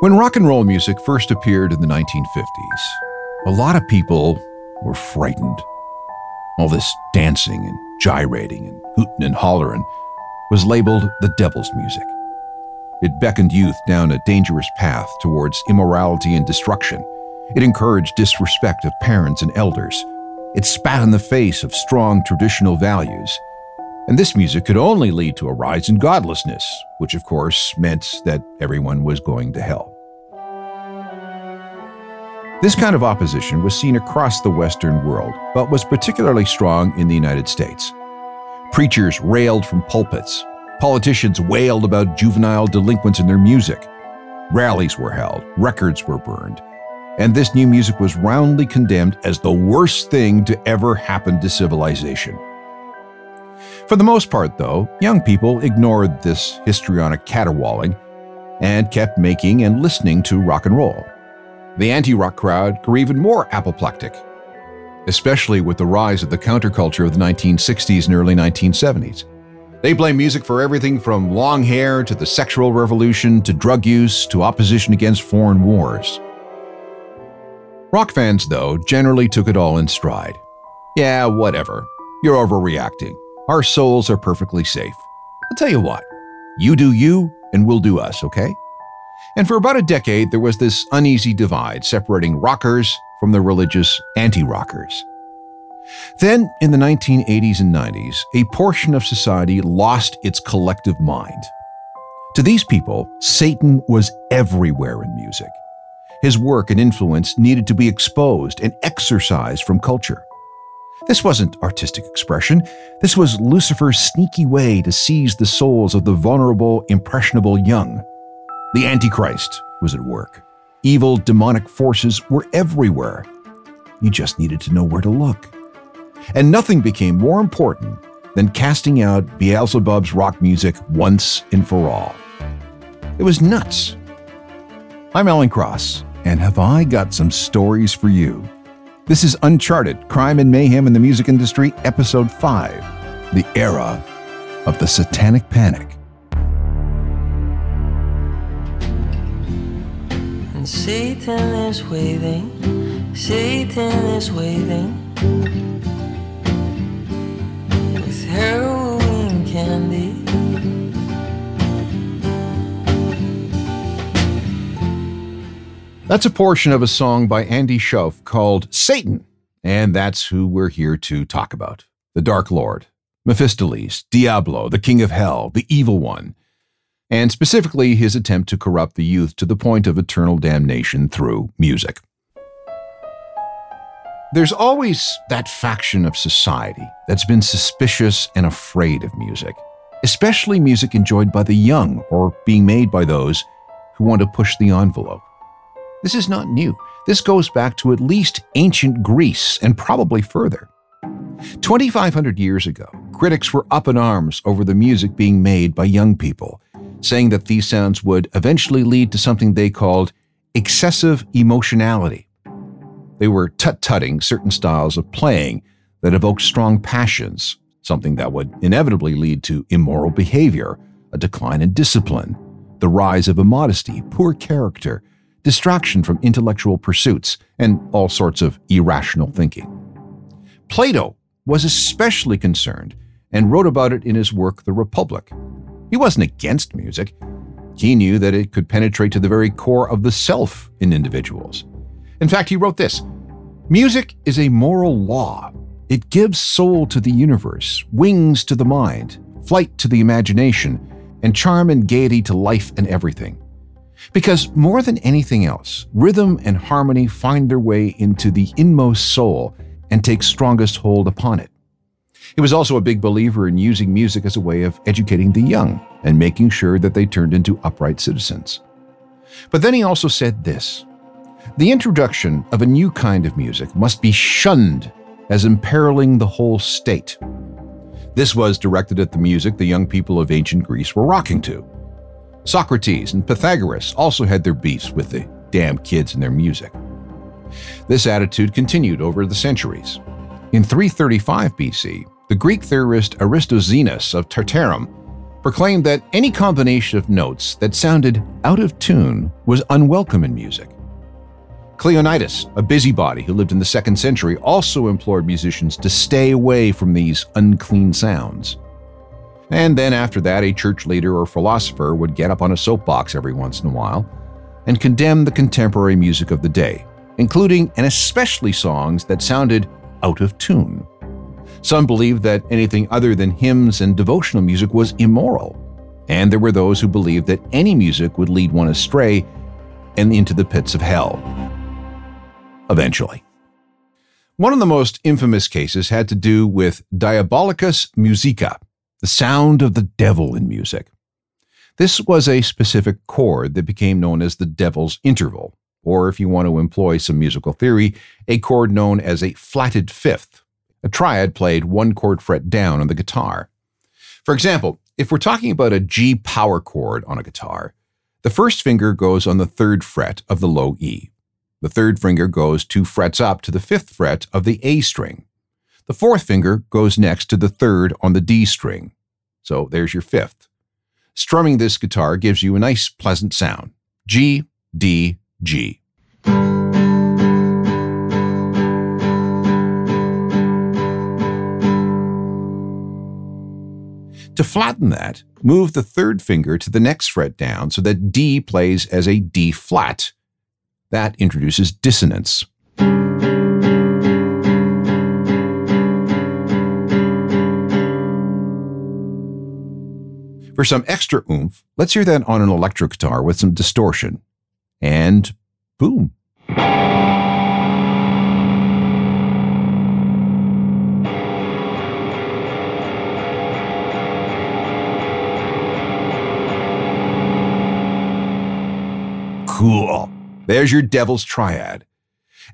When rock and roll music first appeared in the 1950s, a lot of people were frightened. All this dancing and gyrating and hooting and hollering was labeled the devil's music. It beckoned youth down a dangerous path towards immorality and destruction. It encouraged disrespect of parents and elders. It spat in the face of strong traditional values. And this music could only lead to a rise in godlessness, which of course meant that everyone was going to hell. This kind of opposition was seen across the Western world, but was particularly strong in the United States. Preachers railed from pulpits, Politicians wailed about juvenile delinquents in their music. Rallies were held, records were burned, and this new music was roundly condemned as the worst thing to ever happen to civilization. For the most part, though, young people ignored this histrionic caterwauling and kept making and listening to rock and roll. The anti rock crowd grew even more apoplectic, especially with the rise of the counterculture of the 1960s and early 1970s. They blame music for everything from long hair to the sexual revolution to drug use to opposition against foreign wars. Rock fans, though, generally took it all in stride. Yeah, whatever. You're overreacting. Our souls are perfectly safe. I'll tell you what, you do you, and we'll do us, okay? And for about a decade, there was this uneasy divide separating rockers from the religious anti rockers. Then, in the 1980s and 90s, a portion of society lost its collective mind. To these people, Satan was everywhere in music. His work and influence needed to be exposed and exorcised from culture. This wasn't artistic expression, this was Lucifer's sneaky way to seize the souls of the vulnerable, impressionable young. The Antichrist was at work. Evil, demonic forces were everywhere. You just needed to know where to look and nothing became more important than casting out Beelzebub's rock music once and for all. It was nuts. I'm Alan Cross, and have I got some stories for you? This is Uncharted Crime and Mayhem in the Music Industry, Episode 5 The Era of the Satanic Panic. Satan is waiting, Satan is waiting. Heroin candy. That's a portion of a song by Andy Shauf called Satan, and that's who we're here to talk about. The Dark Lord, Mephistopheles, Diablo, the King of Hell, the Evil One, and specifically his attempt to corrupt the youth to the point of eternal damnation through music. There's always that faction of society that's been suspicious and afraid of music, especially music enjoyed by the young or being made by those who want to push the envelope. This is not new. This goes back to at least ancient Greece and probably further. 2,500 years ago, critics were up in arms over the music being made by young people, saying that these sounds would eventually lead to something they called excessive emotionality they were tut tutting certain styles of playing that evoked strong passions, something that would inevitably lead to immoral behavior, a decline in discipline, the rise of immodesty, poor character, distraction from intellectual pursuits, and all sorts of irrational thinking. Plato was especially concerned and wrote about it in his work The Republic. He wasn't against music. He knew that it could penetrate to the very core of the self in individuals. In fact, he wrote this Music is a moral law. It gives soul to the universe, wings to the mind, flight to the imagination, and charm and gaiety to life and everything. Because more than anything else, rhythm and harmony find their way into the inmost soul and take strongest hold upon it. He was also a big believer in using music as a way of educating the young and making sure that they turned into upright citizens. But then he also said this the introduction of a new kind of music must be shunned as imperiling the whole state. This was directed at the music the young people of ancient Greece were rocking to. Socrates and Pythagoras also had their beefs with the damn kids and their music. This attitude continued over the centuries. In 335 BC, the Greek theorist Aristoxenus of Tarentum proclaimed that any combination of notes that sounded out of tune was unwelcome in music. Cleonidas, a busybody who lived in the second century, also implored musicians to stay away from these unclean sounds. And then after that, a church leader or philosopher would get up on a soapbox every once in a while and condemn the contemporary music of the day, including and especially songs that sounded out of tune. Some believed that anything other than hymns and devotional music was immoral, and there were those who believed that any music would lead one astray and into the pits of hell. Eventually. One of the most infamous cases had to do with Diabolus in Musica, the sound of the devil in music. This was a specific chord that became known as the devil's interval, or if you want to employ some musical theory, a chord known as a flatted fifth. A triad played one chord fret down on the guitar. For example, if we're talking about a G power chord on a guitar, the first finger goes on the third fret of the low E. The third finger goes two frets up to the fifth fret of the A string. The fourth finger goes next to the third on the D string. So there's your fifth. Strumming this guitar gives you a nice, pleasant sound G, D, G. To flatten that, move the third finger to the next fret down so that D plays as a D flat. That introduces dissonance. For some extra oomph, let's hear that on an electric guitar with some distortion. And boom. There's your devil's triad.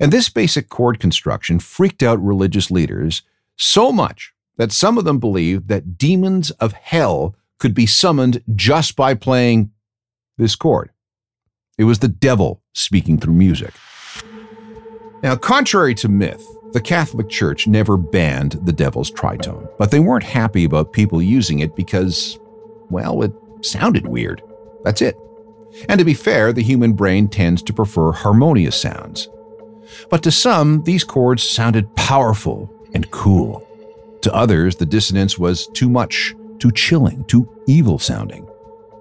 And this basic chord construction freaked out religious leaders so much that some of them believed that demons of hell could be summoned just by playing this chord. It was the devil speaking through music. Now, contrary to myth, the Catholic Church never banned the devil's tritone, but they weren't happy about people using it because, well, it sounded weird. That's it. And to be fair, the human brain tends to prefer harmonious sounds. But to some, these chords sounded powerful and cool. To others, the dissonance was too much too chilling, too evil sounding.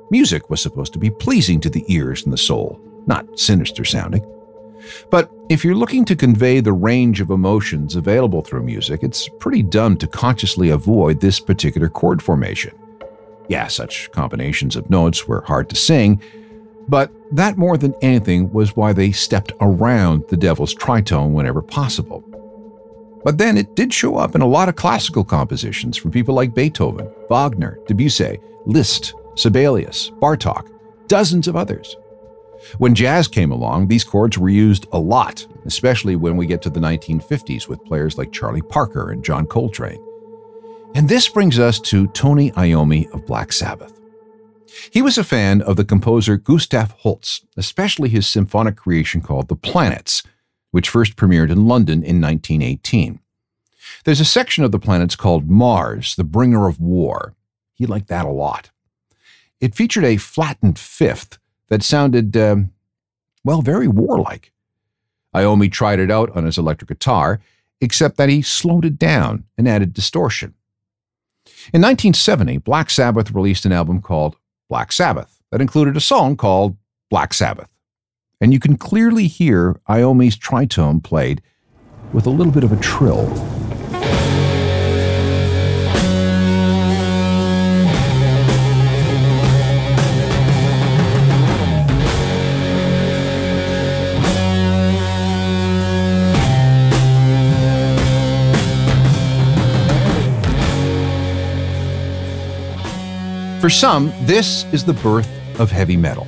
Music was supposed to be pleasing to the ears and the soul, not sinister sounding. But if you're looking to convey the range of emotions available through music, it's pretty dumb to consciously avoid this particular chord formation. Yeah, such combinations of notes were hard to sing, but that more than anything was why they stepped around the devil's tritone whenever possible. But then it did show up in a lot of classical compositions from people like Beethoven, Wagner, Debussy, Liszt, Sibelius, Bartok, dozens of others. When jazz came along, these chords were used a lot, especially when we get to the 1950s with players like Charlie Parker and John Coltrane. And this brings us to Tony Iommi of Black Sabbath. He was a fan of the composer Gustav Holst, especially his symphonic creation called The Planets, which first premiered in London in 1918. There's a section of the planets called Mars, the bringer of war. He liked that a lot. It featured a flattened fifth that sounded, um, well, very warlike. Iommi tried it out on his electric guitar, except that he slowed it down and added distortion. In 1970, Black Sabbath released an album called Black Sabbath that included a song called Black Sabbath and you can clearly hear Iommi's tritone played with a little bit of a trill. For some, this is the birth of heavy metal.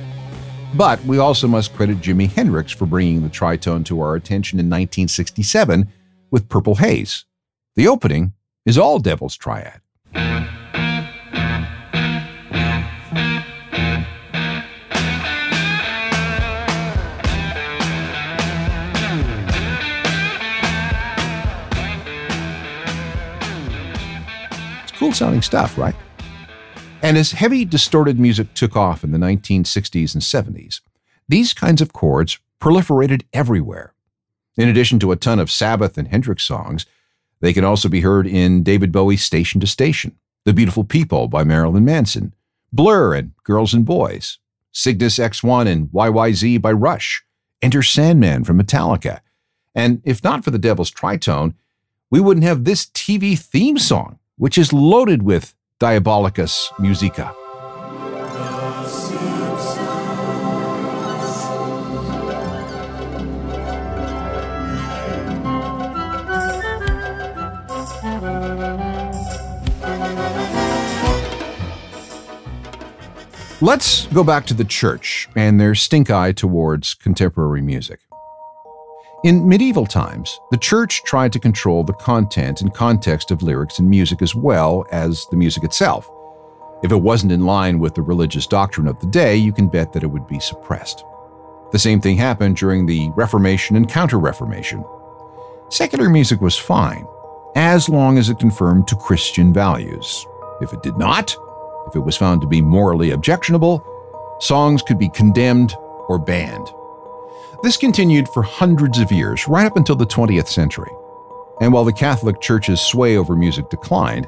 But we also must credit Jimi Hendrix for bringing the tritone to our attention in 1967 with Purple Haze. The opening is all Devil's Triad. It's cool sounding stuff, right? And as heavy, distorted music took off in the 1960s and 70s, these kinds of chords proliferated everywhere. In addition to a ton of Sabbath and Hendrix songs, they can also be heard in David Bowie's Station to Station, The Beautiful People by Marilyn Manson, Blur and Girls and Boys, Cygnus X1 and YYZ by Rush, Enter Sandman from Metallica. And if not for the Devil's Tritone, we wouldn't have this TV theme song, which is loaded with Diabolus in Musica. Let's go back to the church and their stink eye towards contemporary music. In medieval times, the church tried to control the content and context of lyrics and music as well as the music itself. If it wasn't in line with the religious doctrine of the day, you can bet that it would be suppressed. The same thing happened during the Reformation and Counter Reformation. Secular music was fine, as long as it conformed to Christian values. If it did not, if it was found to be morally objectionable, songs could be condemned or banned. This continued for hundreds of years, right up until the 20th century. And while the Catholic Church's sway over music declined,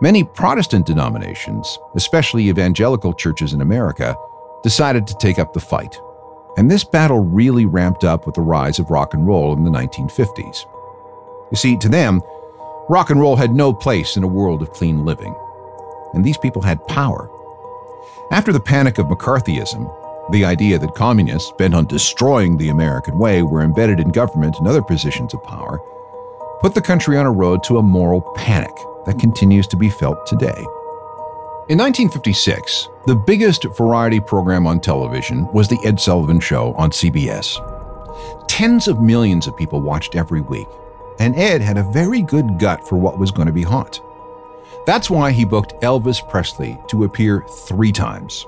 many Protestant denominations, especially evangelical churches in America, decided to take up the fight. And this battle really ramped up with the rise of rock and roll in the 1950s. You see, to them, rock and roll had no place in a world of clean living. And these people had power. After the panic of McCarthyism, the idea that communists bent on destroying the American way were embedded in government and other positions of power put the country on a road to a moral panic that continues to be felt today. In 1956, the biggest variety program on television was The Ed Sullivan Show on CBS. Tens of millions of people watched every week, and Ed had a very good gut for what was going to be hot. That's why he booked Elvis Presley to appear three times.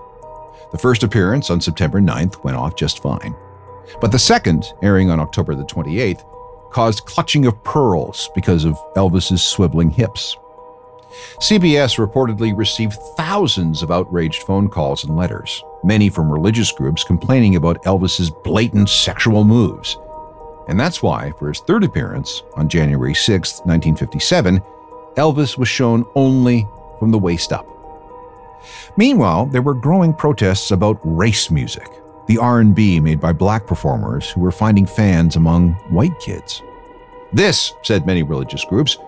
The first appearance on September 9th went off just fine. But the second, airing on October the 28th, caused clutching of pearls because of Elvis's swiveling hips. CBS reportedly received thousands of outraged phone calls and letters, many from religious groups complaining about Elvis's blatant sexual moves. And that's why, for his third appearance on January 6, 1957, Elvis was shown only from the waist up. Meanwhile, there were growing protests about race music, the R&B made by black performers who were finding fans among white kids. This, said many religious groups,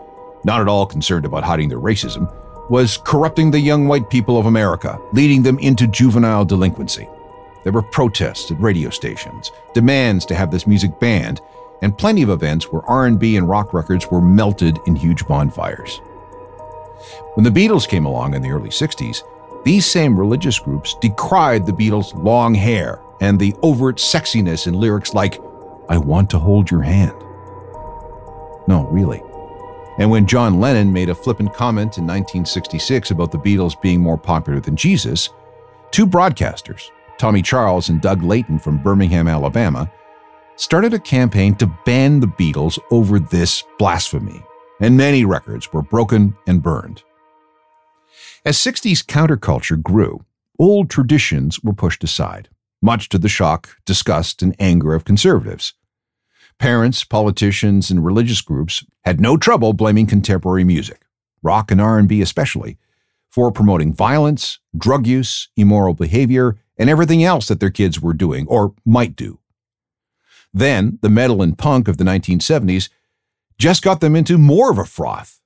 not at all concerned about hiding their racism, was corrupting the young white people of America, leading them into juvenile delinquency. There were protests at radio stations, demands to have this music banned, and plenty of events where R&B and rock records were melted in huge bonfires. When the Beatles came along in the early 60s, these same religious groups decried the Beatles' long hair and the overt sexiness in lyrics like, I want to hold your hand. No, really. And when John Lennon made a flippant comment in 1966 about the Beatles being more popular than Jesus, two broadcasters, Tommy Charles and Doug Layton from Birmingham, Alabama, started a campaign to ban the Beatles over this blasphemy, and many records were broken and burned. As 60s counterculture grew, old traditions were pushed aside, much to the shock, disgust, and anger of conservatives. Parents, politicians, and religious groups had no trouble blaming contemporary music, rock and R&B especially, for promoting violence, drug use, immoral behavior, and everything else that their kids were doing or might do. Then, the metal and punk of the 1970s just got them into more of a froth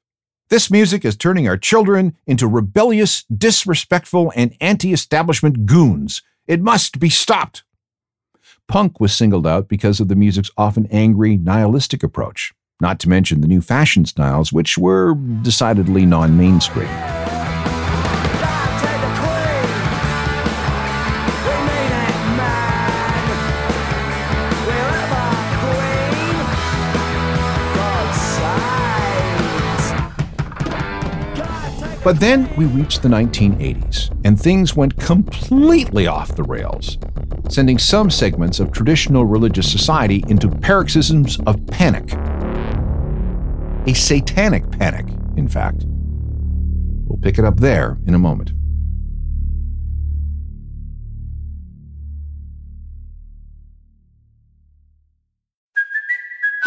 this music is turning our children into rebellious, disrespectful, and anti establishment goons. It must be stopped. Punk was singled out because of the music's often angry, nihilistic approach, not to mention the new fashion styles, which were decidedly non mainstream. But then we reached the 1980s, and things went completely off the rails, sending some segments of traditional religious society into paroxysms of panic. A satanic panic, in fact. We'll pick it up there in a moment.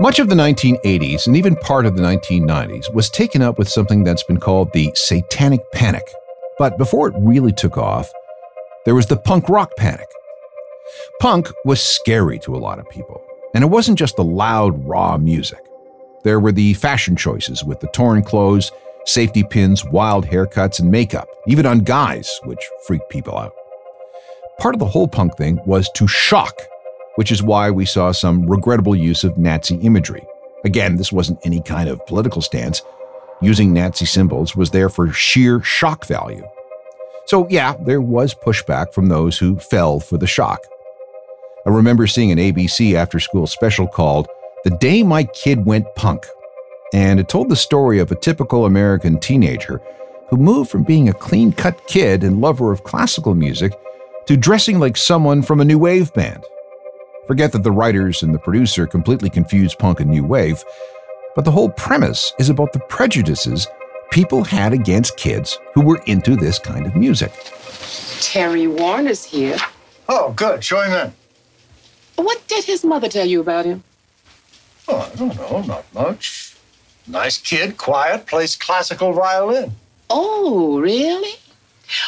Much of the 1980s and even part of the 1990s was taken up with something that's been called the Satanic Panic. But before it really took off, there was the punk rock panic. Punk was scary to a lot of people, and it wasn't just the loud, raw music. There were the fashion choices with the torn clothes, safety pins, wild haircuts, and makeup, even on guys, which freaked people out. Part of the whole punk thing was to shock which is why we saw some regrettable use of Nazi imagery. Again, this wasn't any kind of political stance. Using Nazi symbols was there for sheer shock value. So, yeah, there was pushback from those who fell for the shock. I remember seeing an ABC after school special called The Day My Kid Went Punk, and it told the story of a typical American teenager who moved from being a clean cut kid and lover of classical music to dressing like someone from a new wave band. Forget that the writers and the producer completely confused punk and new wave, but the whole premise is about the prejudices people had against kids who were into this kind of music. Terry Warner's here. Oh, good. Show him in. What did his mother tell you about him? Oh, I don't know. Not much. Nice kid, quiet, plays classical violin. Oh, really?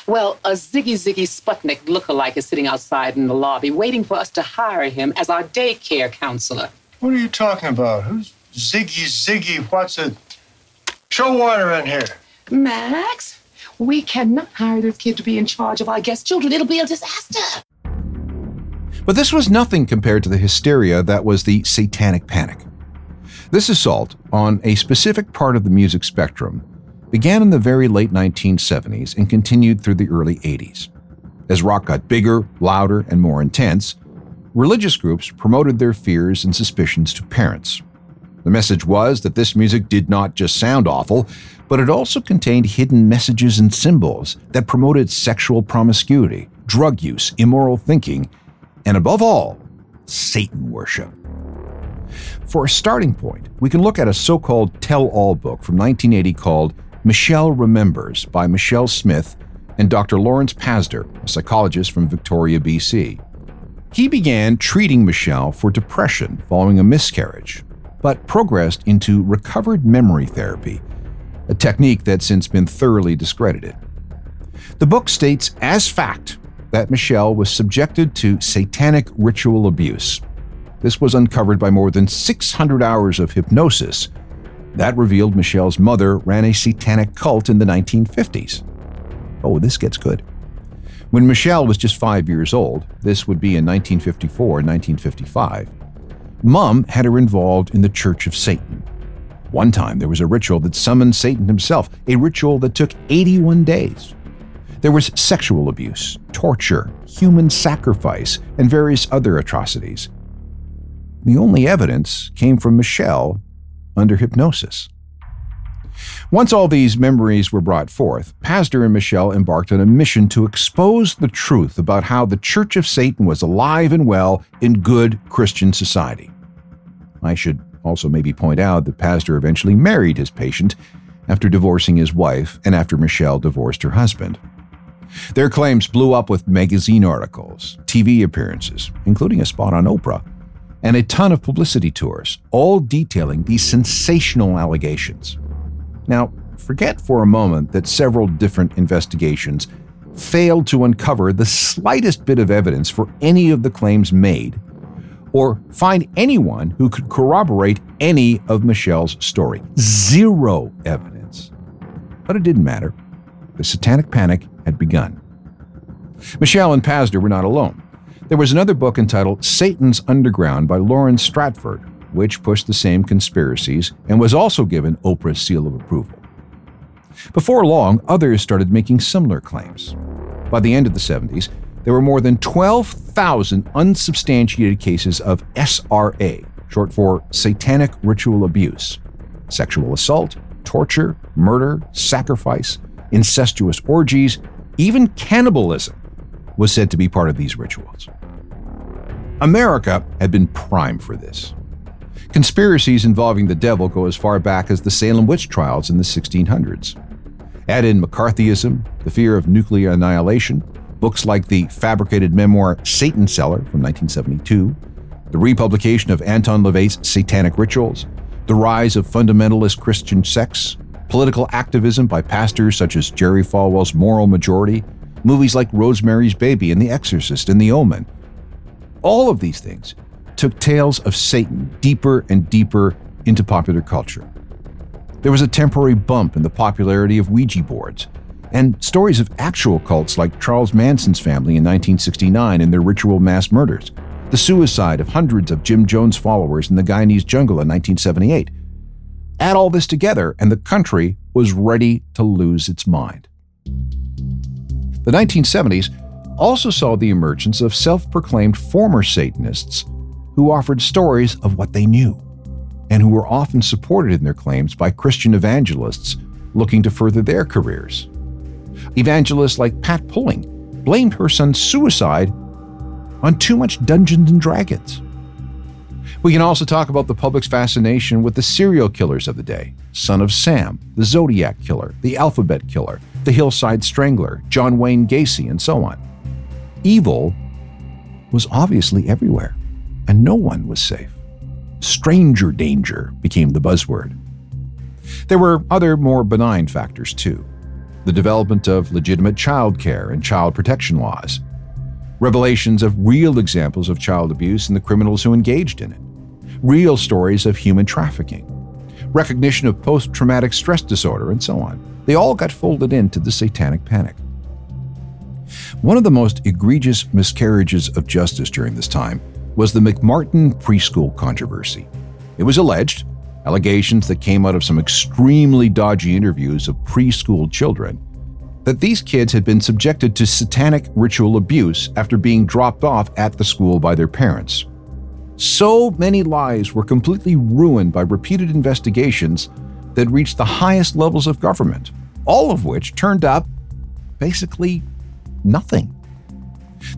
Well, a Ziggy Ziggy Sputnik lookalike is sitting outside in the lobby waiting for us to hire him as our daycare counselor. What are you talking about? Who's Ziggy Ziggy? What's it? Show Warner in here. Max, we cannot hire this kid to be in charge of our guest children. It'll be a disaster. But this was nothing compared to the hysteria that was the satanic panic. This assault on a specific part of the music spectrum began in the very late 1970s and continued through the early 80s. As rock got bigger, louder, and more intense, religious groups promoted their fears and suspicions to parents. The message was that this music did not just sound awful, but it also contained hidden messages and symbols that promoted sexual promiscuity, drug use, immoral thinking, and above all, Satan worship. For a starting point, we can look at a so called tell all book from 1980 called Michelle Remembers by Michelle Smith and Dr. Lawrence Pazder, a psychologist from Victoria, BC. He began treating Michelle for depression following a miscarriage, but progressed into recovered memory therapy, a technique that's since been thoroughly discredited. The book states as fact that Michelle was subjected to satanic ritual abuse. This was uncovered by more than 600 hours of hypnosis that revealed Michelle's mother ran a satanic cult in the 1950s. Oh, this gets good. When Michelle was just five years old, this would be in 1954 and 1955, Mom had her involved in the Church of Satan. One time there was a ritual that summoned Satan himself, a ritual that took 81 days. There was sexual abuse, torture, human sacrifice, and various other atrocities. The only evidence came from Michelle under hypnosis. Once all these memories were brought forth, Pazder and Michelle embarked on a mission to expose the truth about how the Church of Satan was alive and well in good Christian society. I should also maybe point out that Pazder eventually married his patient after divorcing his wife and after Michelle divorced her husband. Their claims blew up with magazine articles, TV appearances, including a spot on Oprah, and a ton of publicity tours, all detailing these sensational allegations. Now, forget for a moment that several different investigations failed to uncover the slightest bit of evidence for any of the claims made, or find anyone who could corroborate any of Michelle's story. Zero evidence. But it didn't matter. The satanic panic had begun. Michelle and Pazder were not alone. There was another book entitled Satan's Underground by Lauren Stratford, which pushed the same conspiracies and was also given Oprah's seal of approval. Before long, others started making similar claims. By the end of the 70s, there were more than 12,000 unsubstantiated cases of SRA, short for satanic ritual abuse, sexual assault, torture, murder, sacrifice, incestuous orgies, even cannibalism was said to be part of these rituals. America had been primed for this. Conspiracies involving the devil go as far back as the Salem witch trials in the 1600s. Add in McCarthyism, the fear of nuclear annihilation, books like the fabricated memoir Satan Seller from 1972, the republication of Anton LaVey's Satanic Rituals, the rise of fundamentalist Christian sects, political activism by pastors such as Jerry Falwell's Moral Majority, movies like Rosemary's Baby and The Exorcist and The Omen. All of these things took tales of Satan deeper and deeper into popular culture. There was a temporary bump in the popularity of Ouija boards, and stories of actual cults like Charles Manson's family in 1969 and their ritual mass murders, the suicide of hundreds of Jim Jones followers in the Guyanese jungle in 1978. Add all this together, and the country was ready to lose its mind. The 1970s also saw the emergence of self proclaimed former Satanists who offered stories of what they knew, and who were often supported in their claims by Christian evangelists looking to further their careers. Evangelists like Pat Pulling blamed her son's suicide on too much Dungeons and Dragons. We can also talk about the public's fascination with the serial killers of the day Son of Sam, the Zodiac Killer, the Alphabet Killer, the Hillside Strangler, John Wayne Gacy, and so on. Evil was obviously everywhere, and no one was safe. Stranger danger became the buzzword. There were other more benign factors too the development of legitimate child care and child protection laws, revelations of real examples of child abuse and the criminals who engaged in it, real stories of human trafficking, recognition of post traumatic stress disorder, and so on. They all got folded into the satanic panic. One of the most egregious miscarriages of justice during this time was the McMartin preschool controversy. It was alleged allegations that came out of some extremely dodgy interviews of preschool children, that these kids had been subjected to satanic ritual abuse after being dropped off at the school by their parents. So many lives were completely ruined by repeated investigations that reached the highest levels of government, all of which turned up basically nothing.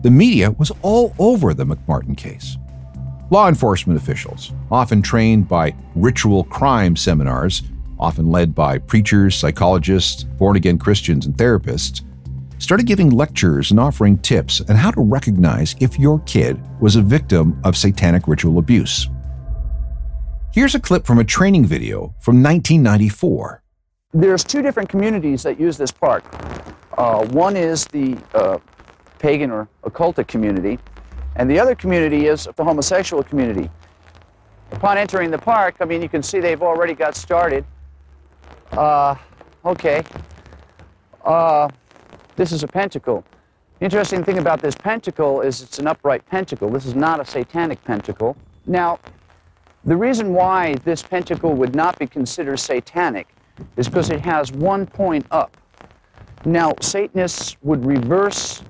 The media was all over the McMartin case. Law enforcement officials, often trained by ritual crime seminars, often led by preachers, psychologists, born again Christians, and therapists, started giving lectures and offering tips on how to recognize if your kid was a victim of satanic ritual abuse. Here's a clip from a training video from 1994. There's two different communities that use this park. Uh, one is the uh, pagan or occultic community, and the other community is the homosexual community. Upon entering the park, I mean, you can see they've already got started. Uh, okay. Uh, this is a pentacle. The interesting thing about this pentacle is it's an upright pentacle. This is not a satanic pentacle. Now, the reason why this pentacle would not be considered satanic is because it has one point up. Now, Satanists would reverse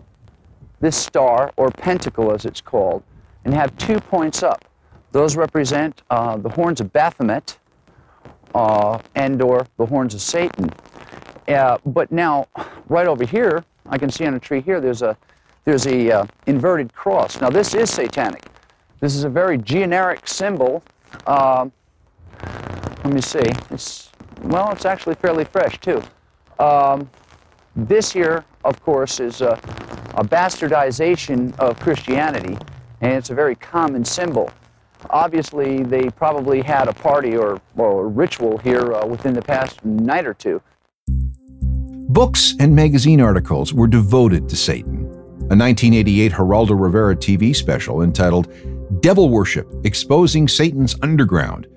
this star, or pentacle as it's called, and have two points up. Those represent uh, the horns of Baphomet uh, and or the horns of Satan. Uh, but now, right over here, I can see on a tree here, there's a, there's a uh, inverted cross. Now this is satanic. This is a very generic symbol. Um, let me see. It's, well, it's actually fairly fresh too. Um, this here, of course, is a, a bastardization of Christianity, and it's a very common symbol. Obviously, they probably had a party or, or a ritual here uh, within the past night or two. Books and magazine articles were devoted to Satan. A 1988 Geraldo Rivera TV special entitled Devil Worship Exposing Satan's Underground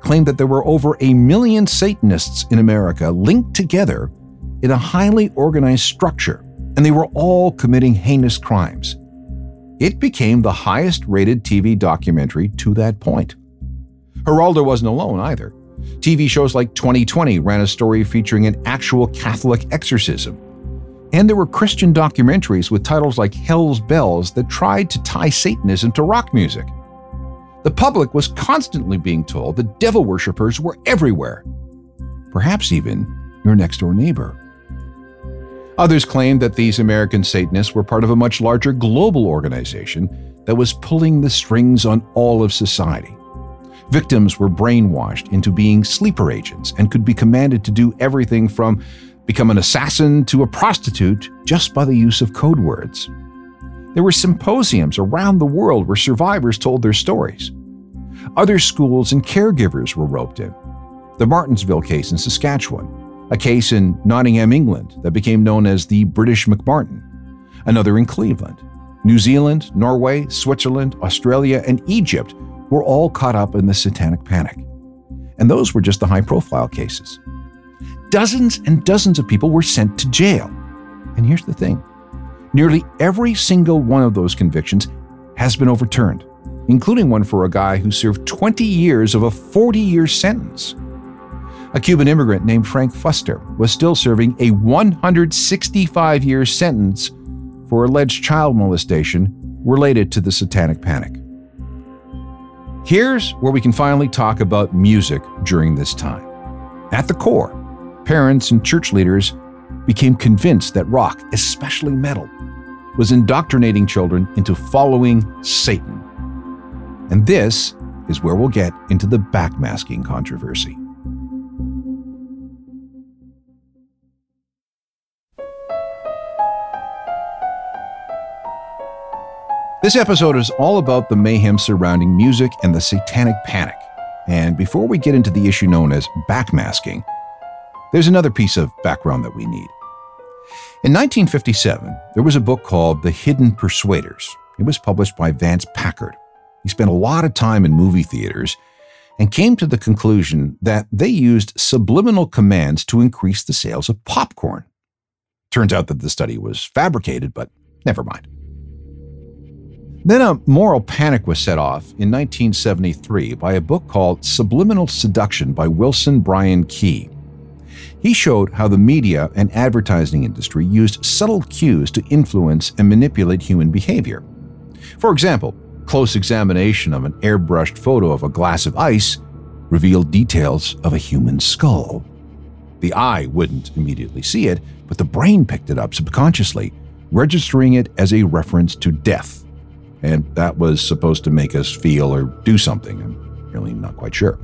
claimed that there were over a million Satanists in America linked together in a highly organized structure, and they were all committing heinous crimes. It became the highest rated TV documentary to that point. Geraldo wasn't alone either. TV shows like 2020 ran a story featuring an actual Catholic exorcism. And there were Christian documentaries with titles like Hell's Bells that tried to tie Satanism to rock music. The public was constantly being told that devil worshippers were everywhere, perhaps even your next door neighbor. Others claimed that these American Satanists were part of a much larger global organization that was pulling the strings on all of society. Victims were brainwashed into being sleeper agents and could be commanded to do everything from become an assassin to a prostitute just by the use of code words. There were symposiums around the world where survivors told their stories. Other schools and caregivers were roped in. The Martensville case in Saskatchewan, a case in Nottingham, England that became known as the British McMartin, another in Cleveland. New Zealand, Norway, Switzerland, Australia, and Egypt were all caught up in the satanic panic. And those were just the high profile cases. Dozens and dozens of people were sent to jail. And here's the thing nearly every single one of those convictions has been overturned, including one for a guy who served 20 years of a 40 year sentence. A Cuban immigrant named Frank Fuster was still serving a 165 year sentence for alleged child molestation related to the Satanic Panic. Here's where we can finally talk about music during this time. At the core, parents and church leaders became convinced that rock, especially metal, was indoctrinating children into following Satan. And this is where we'll get into the backmasking controversy. This episode is all about the mayhem surrounding music and the satanic panic. And before we get into the issue known as backmasking, there's another piece of background that we need. In 1957, there was a book called The Hidden Persuaders. It was published by Vance Packard. He spent a lot of time in movie theaters and came to the conclusion that they used subliminal commands to increase the sales of popcorn. Turns out that the study was fabricated, but never mind. Then a moral panic was set off in 1973 by a book called Subliminal Seduction by Wilson Bryan Key. He showed how the media and advertising industry used subtle cues to influence and manipulate human behavior. For example, close examination of an airbrushed photo of a glass of ice revealed details of a human skull. The eye wouldn't immediately see it, but the brain picked it up subconsciously, registering it as a reference to death and that was supposed to make us feel or do something. I'm really not quite sure.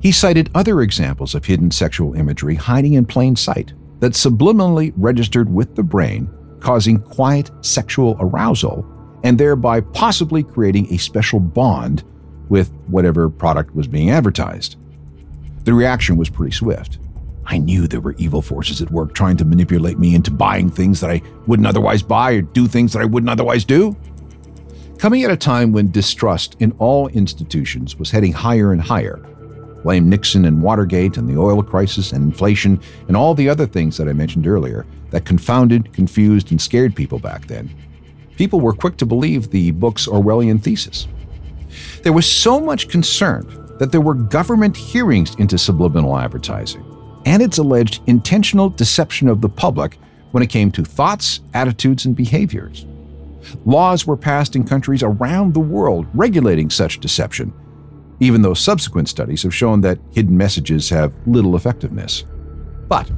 He cited other examples of hidden sexual imagery hiding in plain sight that subliminally registered with the brain, causing quiet sexual arousal and thereby possibly creating a special bond with whatever product was being advertised. The reaction was pretty swift. I knew there were evil forces at work trying to manipulate me into buying things that I wouldn't otherwise buy or do things that I wouldn't otherwise do. Coming at a time when distrust in all institutions was heading higher and higher, blame Nixon and Watergate and the oil crisis and inflation and all the other things that I mentioned earlier that confounded, confused, and scared people back then. People were quick to believe the book's Orwellian thesis. There was so much concern that there were government hearings into subliminal advertising and its alleged intentional deception of the public when it came to thoughts, attitudes, and behaviors. Laws were passed in countries around the world regulating such deception, even though subsequent studies have shown that hidden messages have little effectiveness. But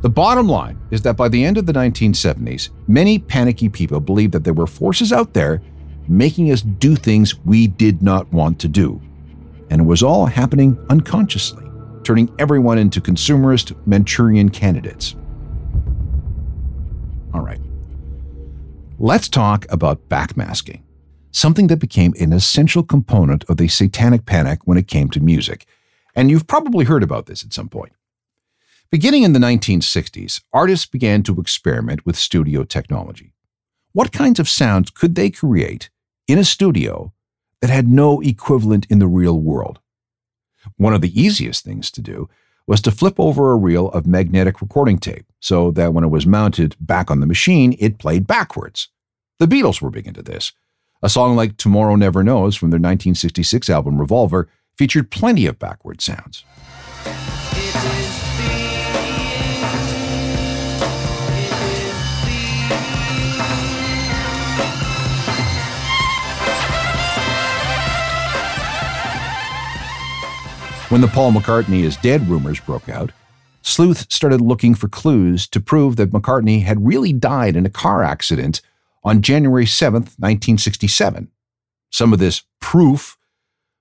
the bottom line is that by the end of the 1970s, many panicky people believed that there were forces out there making us do things we did not want to do. And it was all happening unconsciously, turning everyone into consumerist Manchurian candidates. All right. Let's talk about backmasking, something that became an essential component of the satanic panic when it came to music. And you've probably heard about this at some point. Beginning in the 1960s, artists began to experiment with studio technology. What kinds of sounds could they create in a studio that had no equivalent in the real world? One of the easiest things to do was to flip over a reel of magnetic recording tape so that when it was mounted back on the machine, it played backwards. The Beatles were big into this. A song like Tomorrow Never Knows from their 1966 album Revolver featured plenty of backward sounds. When the Paul McCartney is dead rumors broke out, Sleuth started looking for clues to prove that McCartney had really died in a car accident on January 7th, 1967. Some of this proof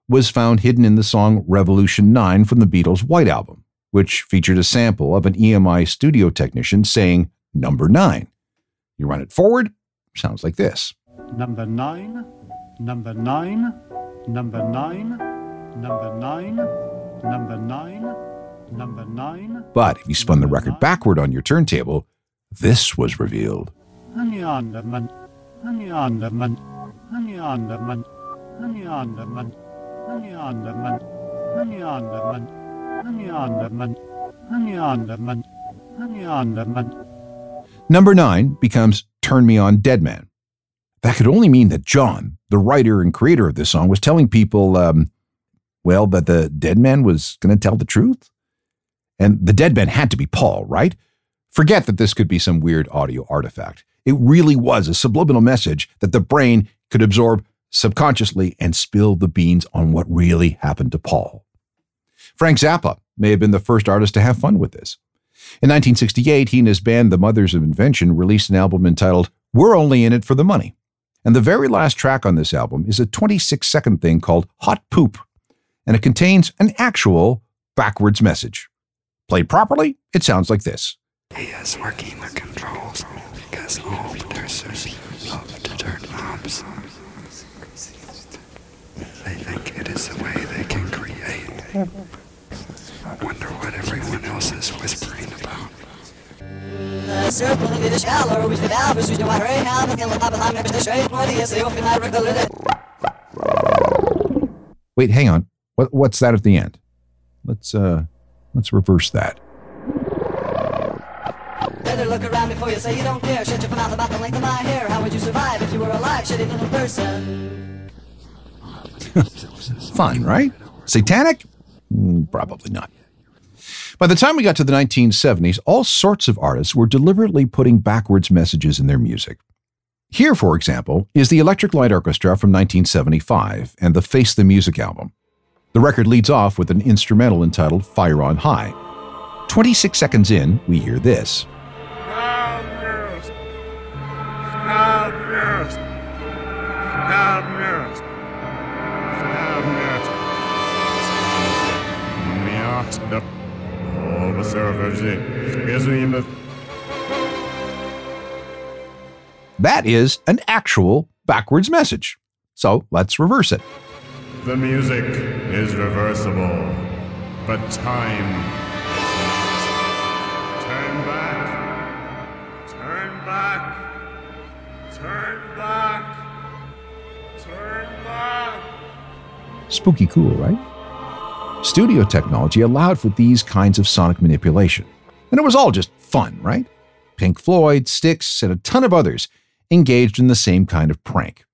was found hidden in the song Revolution 9 from the Beatles' White Album, which featured a sample of an EMI studio technician saying number 9. You run it forward, sounds like this. Number 9, number 9, number 9, number 9, number 9, number 9. But if you spun the record backward on your turntable, this was revealed. Honeyonderman, honeyonderman, honeyonderman, honeyonderman, honeyonderman, honeyonderman, honeyonderman, honeyonderman, honeyonderman. Number 9 becomes Turn Me On Dead Man. That could only mean that John, the writer and creator of this song, was telling people, um, well, that the dead man was going to tell the truth. And the dead man had to be Paul, right? Forget that this could be some weird audio artifact. It really was a subliminal message that the brain could absorb subconsciously and spill the beans on what really happened to Paul. Frank Zappa may have been the first artist to have fun with this. In 1968, he and his band, The Mothers of Invention, released an album entitled We're Only in It for the Money. And the very last track on this album is a 26 second thing called Hot Poop, and it contains an actual backwards message. Played properly, it sounds like this. He is working the controls because all producers love to turn knobs. They think it is the way they can create. Wonder what everyone else is whispering about. Wait, hang on. What, what's that at the end? Let's uh, let's reverse that. Look around before you say you don't care. Shut your mouth about the length of my hair. How would you survive if you were alive? Shitty little person. Fun, right? Satanic? Mm, Probably not. By the time we got to the 1970s, all sorts of artists were deliberately putting backwards messages in their music. Here, for example, is the Electric Light Orchestra from 1975 and the Face the Music album. The record leads off with an instrumental entitled Fire on High. 26 seconds in, we hear this. That is an actual backwards message. So let's reverse it. The music is reversible, but time Spooky cool, right? Studio technology allowed for these kinds of sonic manipulation. And it was all just fun, right? Pink Floyd, Styx, and a ton of others engaged in the same kind of prank.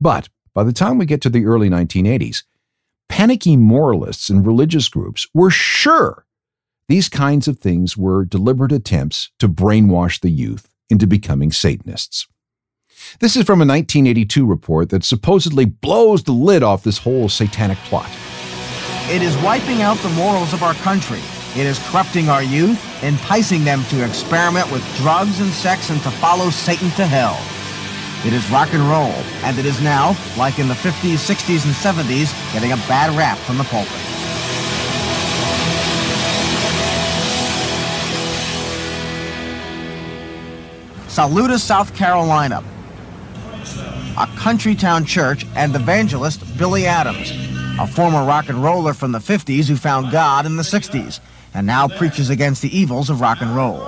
But by the time we get to the early 1980s, panicky moralists and religious groups were sure these kinds of things were deliberate attempts to brainwash the youth into becoming Satanists. This is from a 1982 report that supposedly blows the lid off this whole satanic plot. It is wiping out the morals of our country. It is corrupting our youth, enticing them to experiment with drugs and sex and to follow Satan to hell. It is rock and roll, and it is now, like in the 50s, 60s, and 70s, getting a bad rap from the pulpit. Saluda, South Carolina. A country town church and evangelist Billy Adams, a former rock and roller from the 50s who found God in the 60s and now preaches against the evils of rock and roll,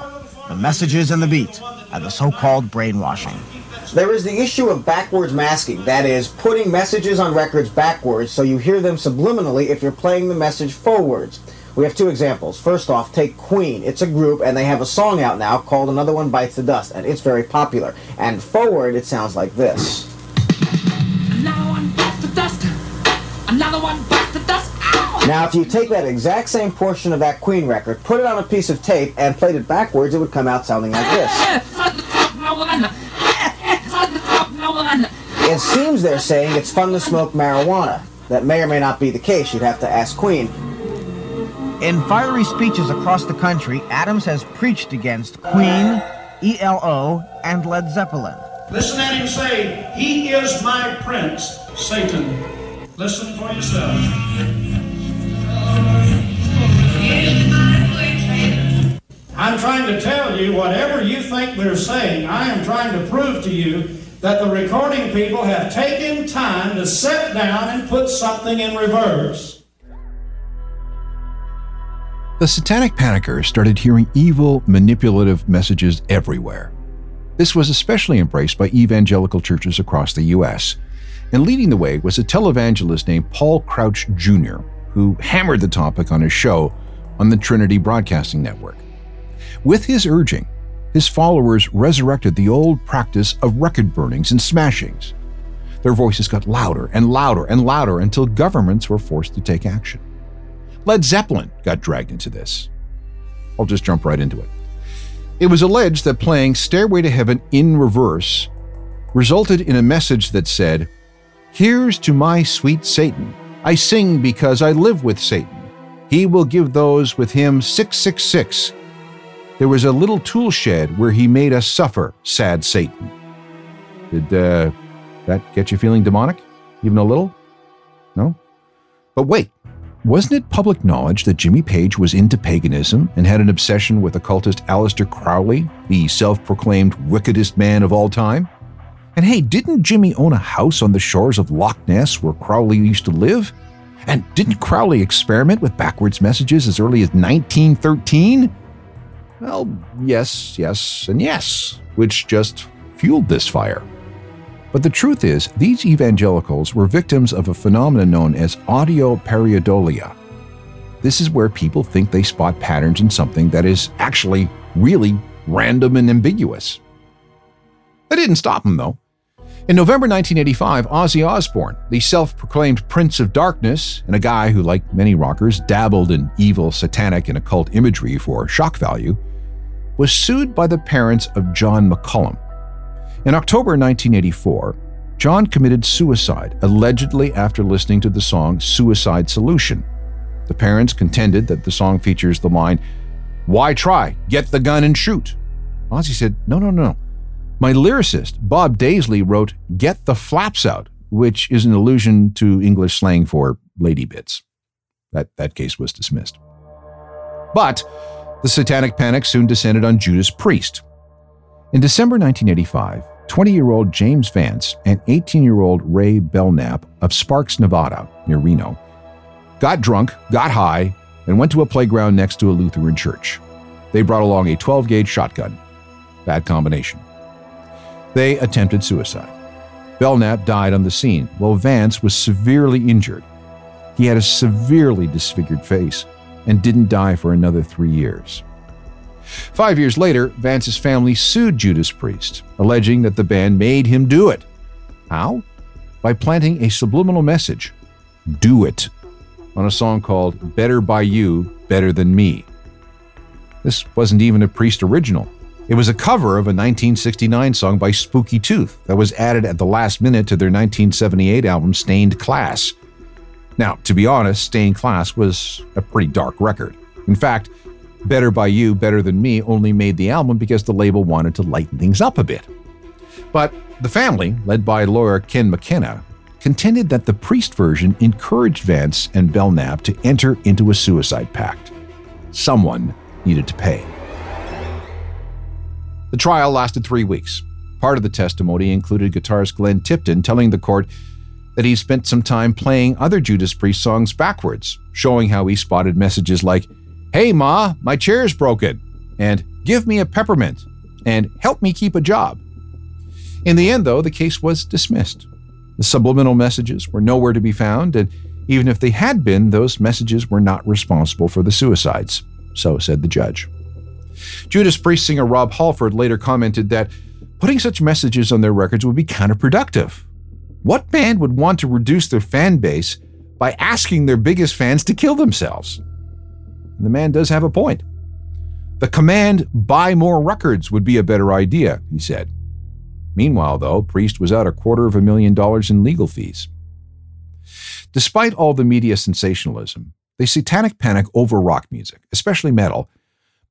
the messages and the beat, and the so-called brainwashing. There is the issue of backwards masking, that is, putting messages on records backwards so you hear them subliminally if you're playing the message forwards. We have two examples. First off, take Queen. It's a group, and they have a song out now called Another One Bites the Dust, and it's very popular. And forward, it sounds like this. Another one bites the dust. Ow! Now, if you take that exact same portion of that Queen record, put it on a piece of tape, and played it backwards, it would come out sounding like this. It seems they're saying it's fun to smoke marijuana. That may or may not be the case. You'd have to ask Queen. In fiery speeches across the country, Adams has preached against Queen, ELO, and Led Zeppelin. Listen at him say, He is my prince, Satan. Listen for yourself. I'm trying to tell you, whatever you think we're saying, I am trying to prove to you that the recording people have taken time to sit down and put something in reverse. The satanic panickers started hearing evil, manipulative messages everywhere. This was especially embraced by evangelical churches across the U.S., and leading the way was a televangelist named Paul Crouch Jr., who hammered the topic on his show on the Trinity Broadcasting Network. With his urging, his followers resurrected the old practice of record burnings and smashings. Their voices got louder and louder and louder until governments were forced to take action. Led Zeppelin got dragged into this. I'll just jump right into it. It was alleged that playing Stairway to Heaven in reverse resulted in a message that said, Here's to my sweet Satan. I sing because I live with Satan. He will give those with him 666 there was a little tool shed where he made us suffer, sad Satan. Did uh, that get you feeling demonic? Even a little? No? But wait, wasn't it public knowledge that Jimmy Page was into paganism and had an obsession with occultist Aleister Crowley, the self proclaimed wickedest man of all time? And hey, didn't Jimmy own a house on the shores of Loch Ness where Crowley used to live? And didn't Crowley experiment with backwards messages as early as 1913? Well, yes, yes, and yes, which just fueled this fire. But the truth is, these evangelicals were victims of a phenomenon known as audio pareidolia. This is where people think they spot patterns in something that is actually really random and ambiguous. That didn't stop them, though. In November 1985, Ozzy Osbourne, the self proclaimed Prince of Darkness, and a guy who, like many rockers, dabbled in evil, satanic, and occult imagery for shock value, was sued by the parents of John McCollum. In October 1984, John committed suicide, allegedly after listening to the song Suicide Solution. The parents contended that the song features the line, Why try? Get the gun and shoot. Ozzy said, No, no, no. My lyricist, Bob Daisley, wrote, Get the flaps out, which is an allusion to English slang for lady bits. That, that case was dismissed. But the satanic panic soon descended on Judas Priest. In December 1985, 20 year old James Vance and 18 year old Ray Belknap of Sparks, Nevada, near Reno, got drunk, got high, and went to a playground next to a Lutheran church. They brought along a 12 gauge shotgun. Bad combination. They attempted suicide. Belknap died on the scene, while Vance was severely injured. He had a severely disfigured face and didn't die for another three years. Five years later, Vance's family sued Judas Priest, alleging that the band made him do it. How? By planting a subliminal message Do it on a song called Better by You, Better Than Me. This wasn't even a Priest original. It was a cover of a 1969 song by Spooky Tooth that was added at the last minute to their 1978 album Stained Class. Now, to be honest, Stained Class was a pretty dark record. In fact, Better by You, Better Than Me only made the album because the label wanted to lighten things up a bit. But the family, led by lawyer Ken McKenna, contended that the priest version encouraged Vance and Belknap to enter into a suicide pact. Someone needed to pay. The trial lasted three weeks. Part of the testimony included guitarist Glenn Tipton telling the court that he spent some time playing other Judas Priest songs backwards, showing how he spotted messages like, Hey, Ma, my chair's broken, and Give me a peppermint, and Help me keep a job. In the end, though, the case was dismissed. The subliminal messages were nowhere to be found, and even if they had been, those messages were not responsible for the suicides. So said the judge. Judas Priest singer Rob Halford later commented that putting such messages on their records would be counterproductive. What band would want to reduce their fan base by asking their biggest fans to kill themselves? And the man does have a point. The command, buy more records, would be a better idea, he said. Meanwhile, though, Priest was out a quarter of a million dollars in legal fees. Despite all the media sensationalism, the satanic panic over rock music, especially metal,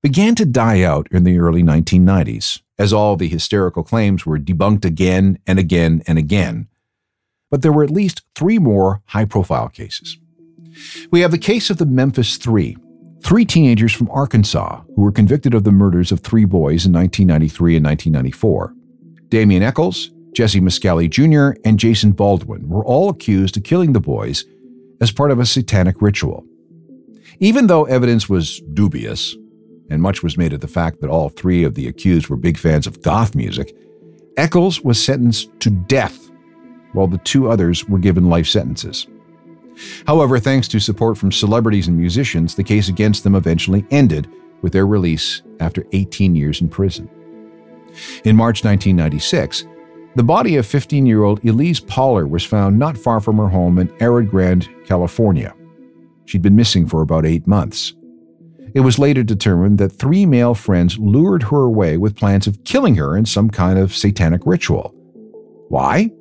began to die out in the early 1990s, as all the hysterical claims were debunked again and again and again. But there were at least three more high profile cases. We have the case of the Memphis Three, three teenagers from Arkansas who were convicted of the murders of three boys in 1993 and 1994. Damien Echols, Jesse Misskelley Jr., and Jason Baldwin were all accused of killing the boys as part of a satanic ritual. Even though evidence was dubious, and much was made of the fact that all three of the accused were big fans of goth music, Echols was sentenced to death, while the two others were given life sentences. However, thanks to support from celebrities and musicians, the case against them eventually ended with their release after 18 years in prison. In March 1996, the body of 15 year old Elyse Pahler was found not far from her home in Arroyo Grande, California. She'd been missing for about eight months. It was later determined that three male friends lured her away with plans of killing her in some kind of satanic ritual. Why?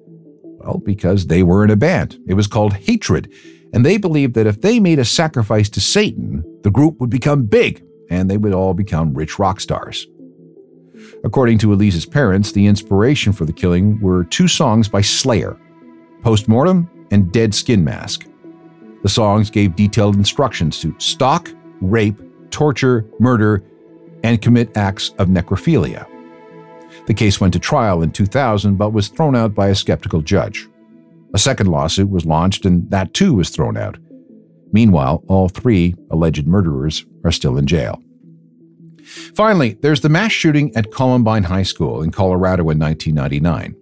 Well, because they were in a band. It was called Hatred, and they believed that if they made a sacrifice to Satan, the group would become big and they would all become rich rock stars. According to Elyse's parents, the inspiration for the killing were two songs by Slayer Postmortem and Dead Skin Mask. The songs gave detailed instructions to stalk, rape, torture, murder, and commit acts of necrophilia. The case went to trial in 2000 but was thrown out by a skeptical judge. A second lawsuit was launched, and that too was thrown out. Meanwhile, all three alleged murderers are still in jail. Finally, there's the mass shooting at Columbine High School in Colorado in 1999.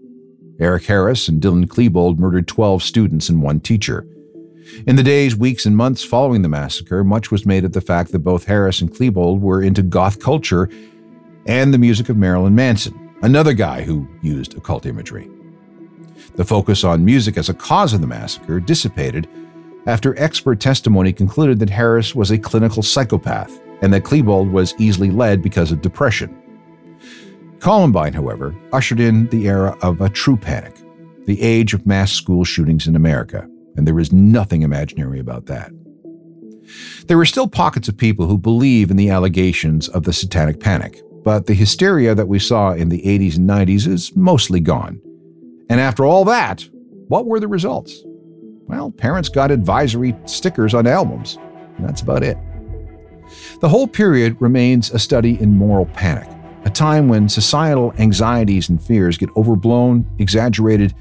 Eric Harris and Dylan Klebold murdered 12 students and one teacher. In the days, weeks, and months following the massacre, much was made of the fact that both Harris and Klebold were into goth culture and the music of Marilyn Manson, another guy who used occult imagery. The focus on music as a cause of the massacre dissipated after expert testimony concluded that Harris was a clinical psychopath and that Klebold was easily led because of depression. Columbine, however, ushered in the era of a true panic, the age of mass school shootings in America, and there is nothing imaginary about that. There are still pockets of people who believe in the allegations of the satanic panic, but the hysteria that we saw in the 80s and 90s is mostly gone. And after all that, what were the results? Well, parents got advisory stickers on albums. that's about it. The whole period remains a study in moral panic, a time when societal anxieties and fears get overblown, exaggerated,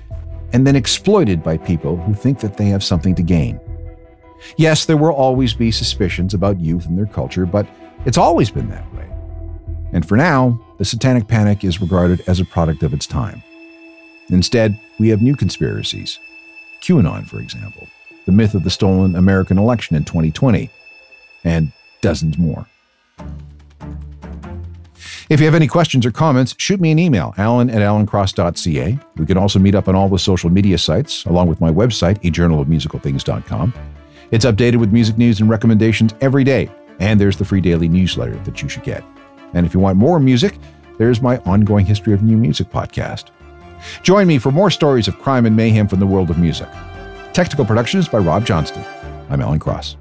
and then exploited by people who think that they have something to gain. Yes, there will always be suspicions about youth and their culture, but it's always been that way. And for now, the satanic panic is regarded as a product of its time. Instead, we have new conspiracies. QAnon, for example, the myth of the stolen American election in 2020, and dozens more. If you have any questions or comments, shoot me an email, alan at alancross.ca. We can also meet up on all the social media sites, along with my website, ajournalofmusicalthings.com. It's updated with music news and recommendations every day, and there's the free daily newsletter that you should get. And if you want more music, there's my ongoing History of New Music podcast. Join me for more stories of crime and mayhem from the world of music. Technical production is by Rob Johnston. I'm Alan Cross.